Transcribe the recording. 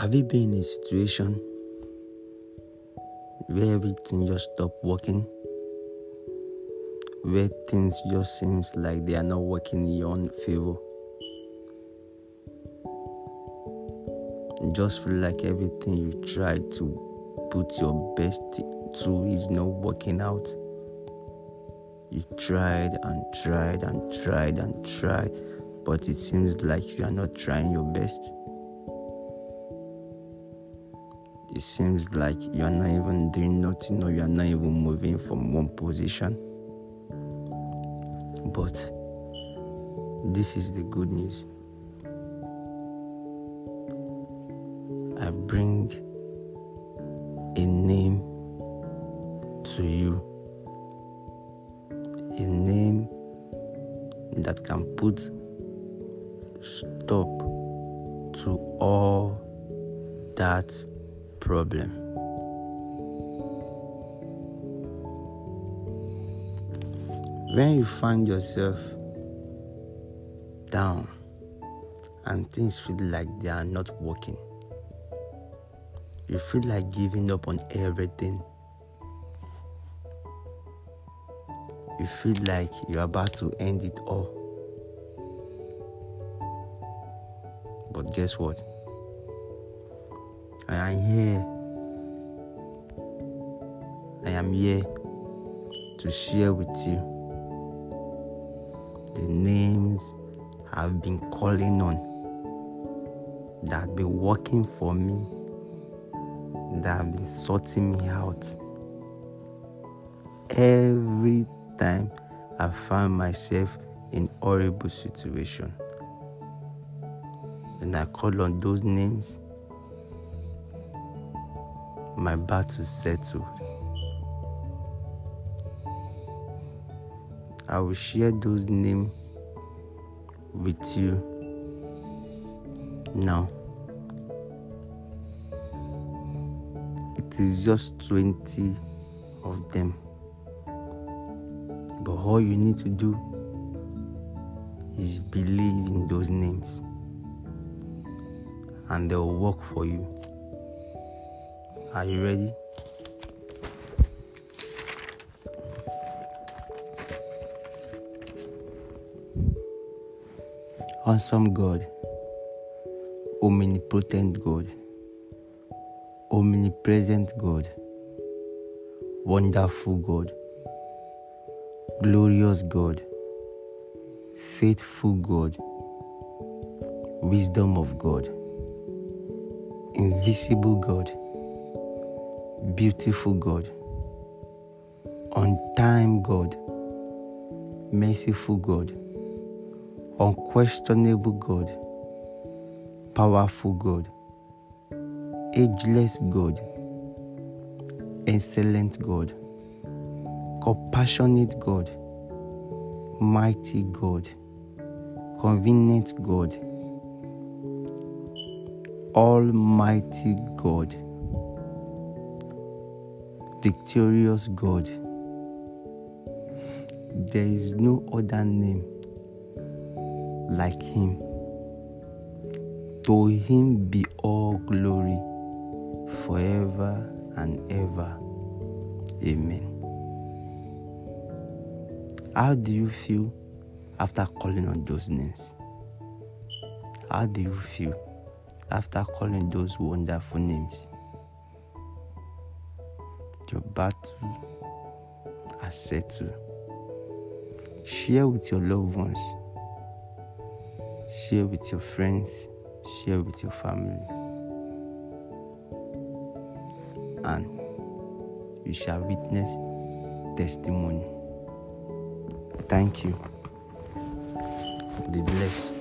Have you been in a situation where everything just stop working? Where things just seems like they are not working in your own favor? Just feel like everything you try to put your best to is not working out. You tried and tried and tried and tried, but it seems like you are not trying your best. It seems like you are not even doing nothing or you are not even moving from one position. But this is the good news. I bring a name to you, a name that can put stop to all that problem. When you find yourself down and things feel like they are not working, you feel like giving up on everything. You feel like you're about to end it all. But guess what? I am here. I am here to share with you the names I've been calling on that have been working for me, that have been sorting me out. Every time I find myself in horrible situation, and I call on those names, my battle settled. I will share those names with you now. It is just 20 of them. But all you need to do is believe in those names, and they will work for you. Are you ready? Awesome God, omnipotent God, omnipresent God, wonderful God, glorious God, faithful God, wisdom of God, invisible God beautiful God, on time God, merciful God, unquestionable God, powerful God, ageless God, excellent God, compassionate God, mighty God, convenient God, almighty God victorious God. There is no other name like Him. To Him be all glory forever and ever. Amen. How do you feel after calling on those names? How do you feel after calling those wonderful names? Your battle are settled. Share with your loved ones, share with your friends, share with your family, and you shall witness testimony. Thank you. Be blessed.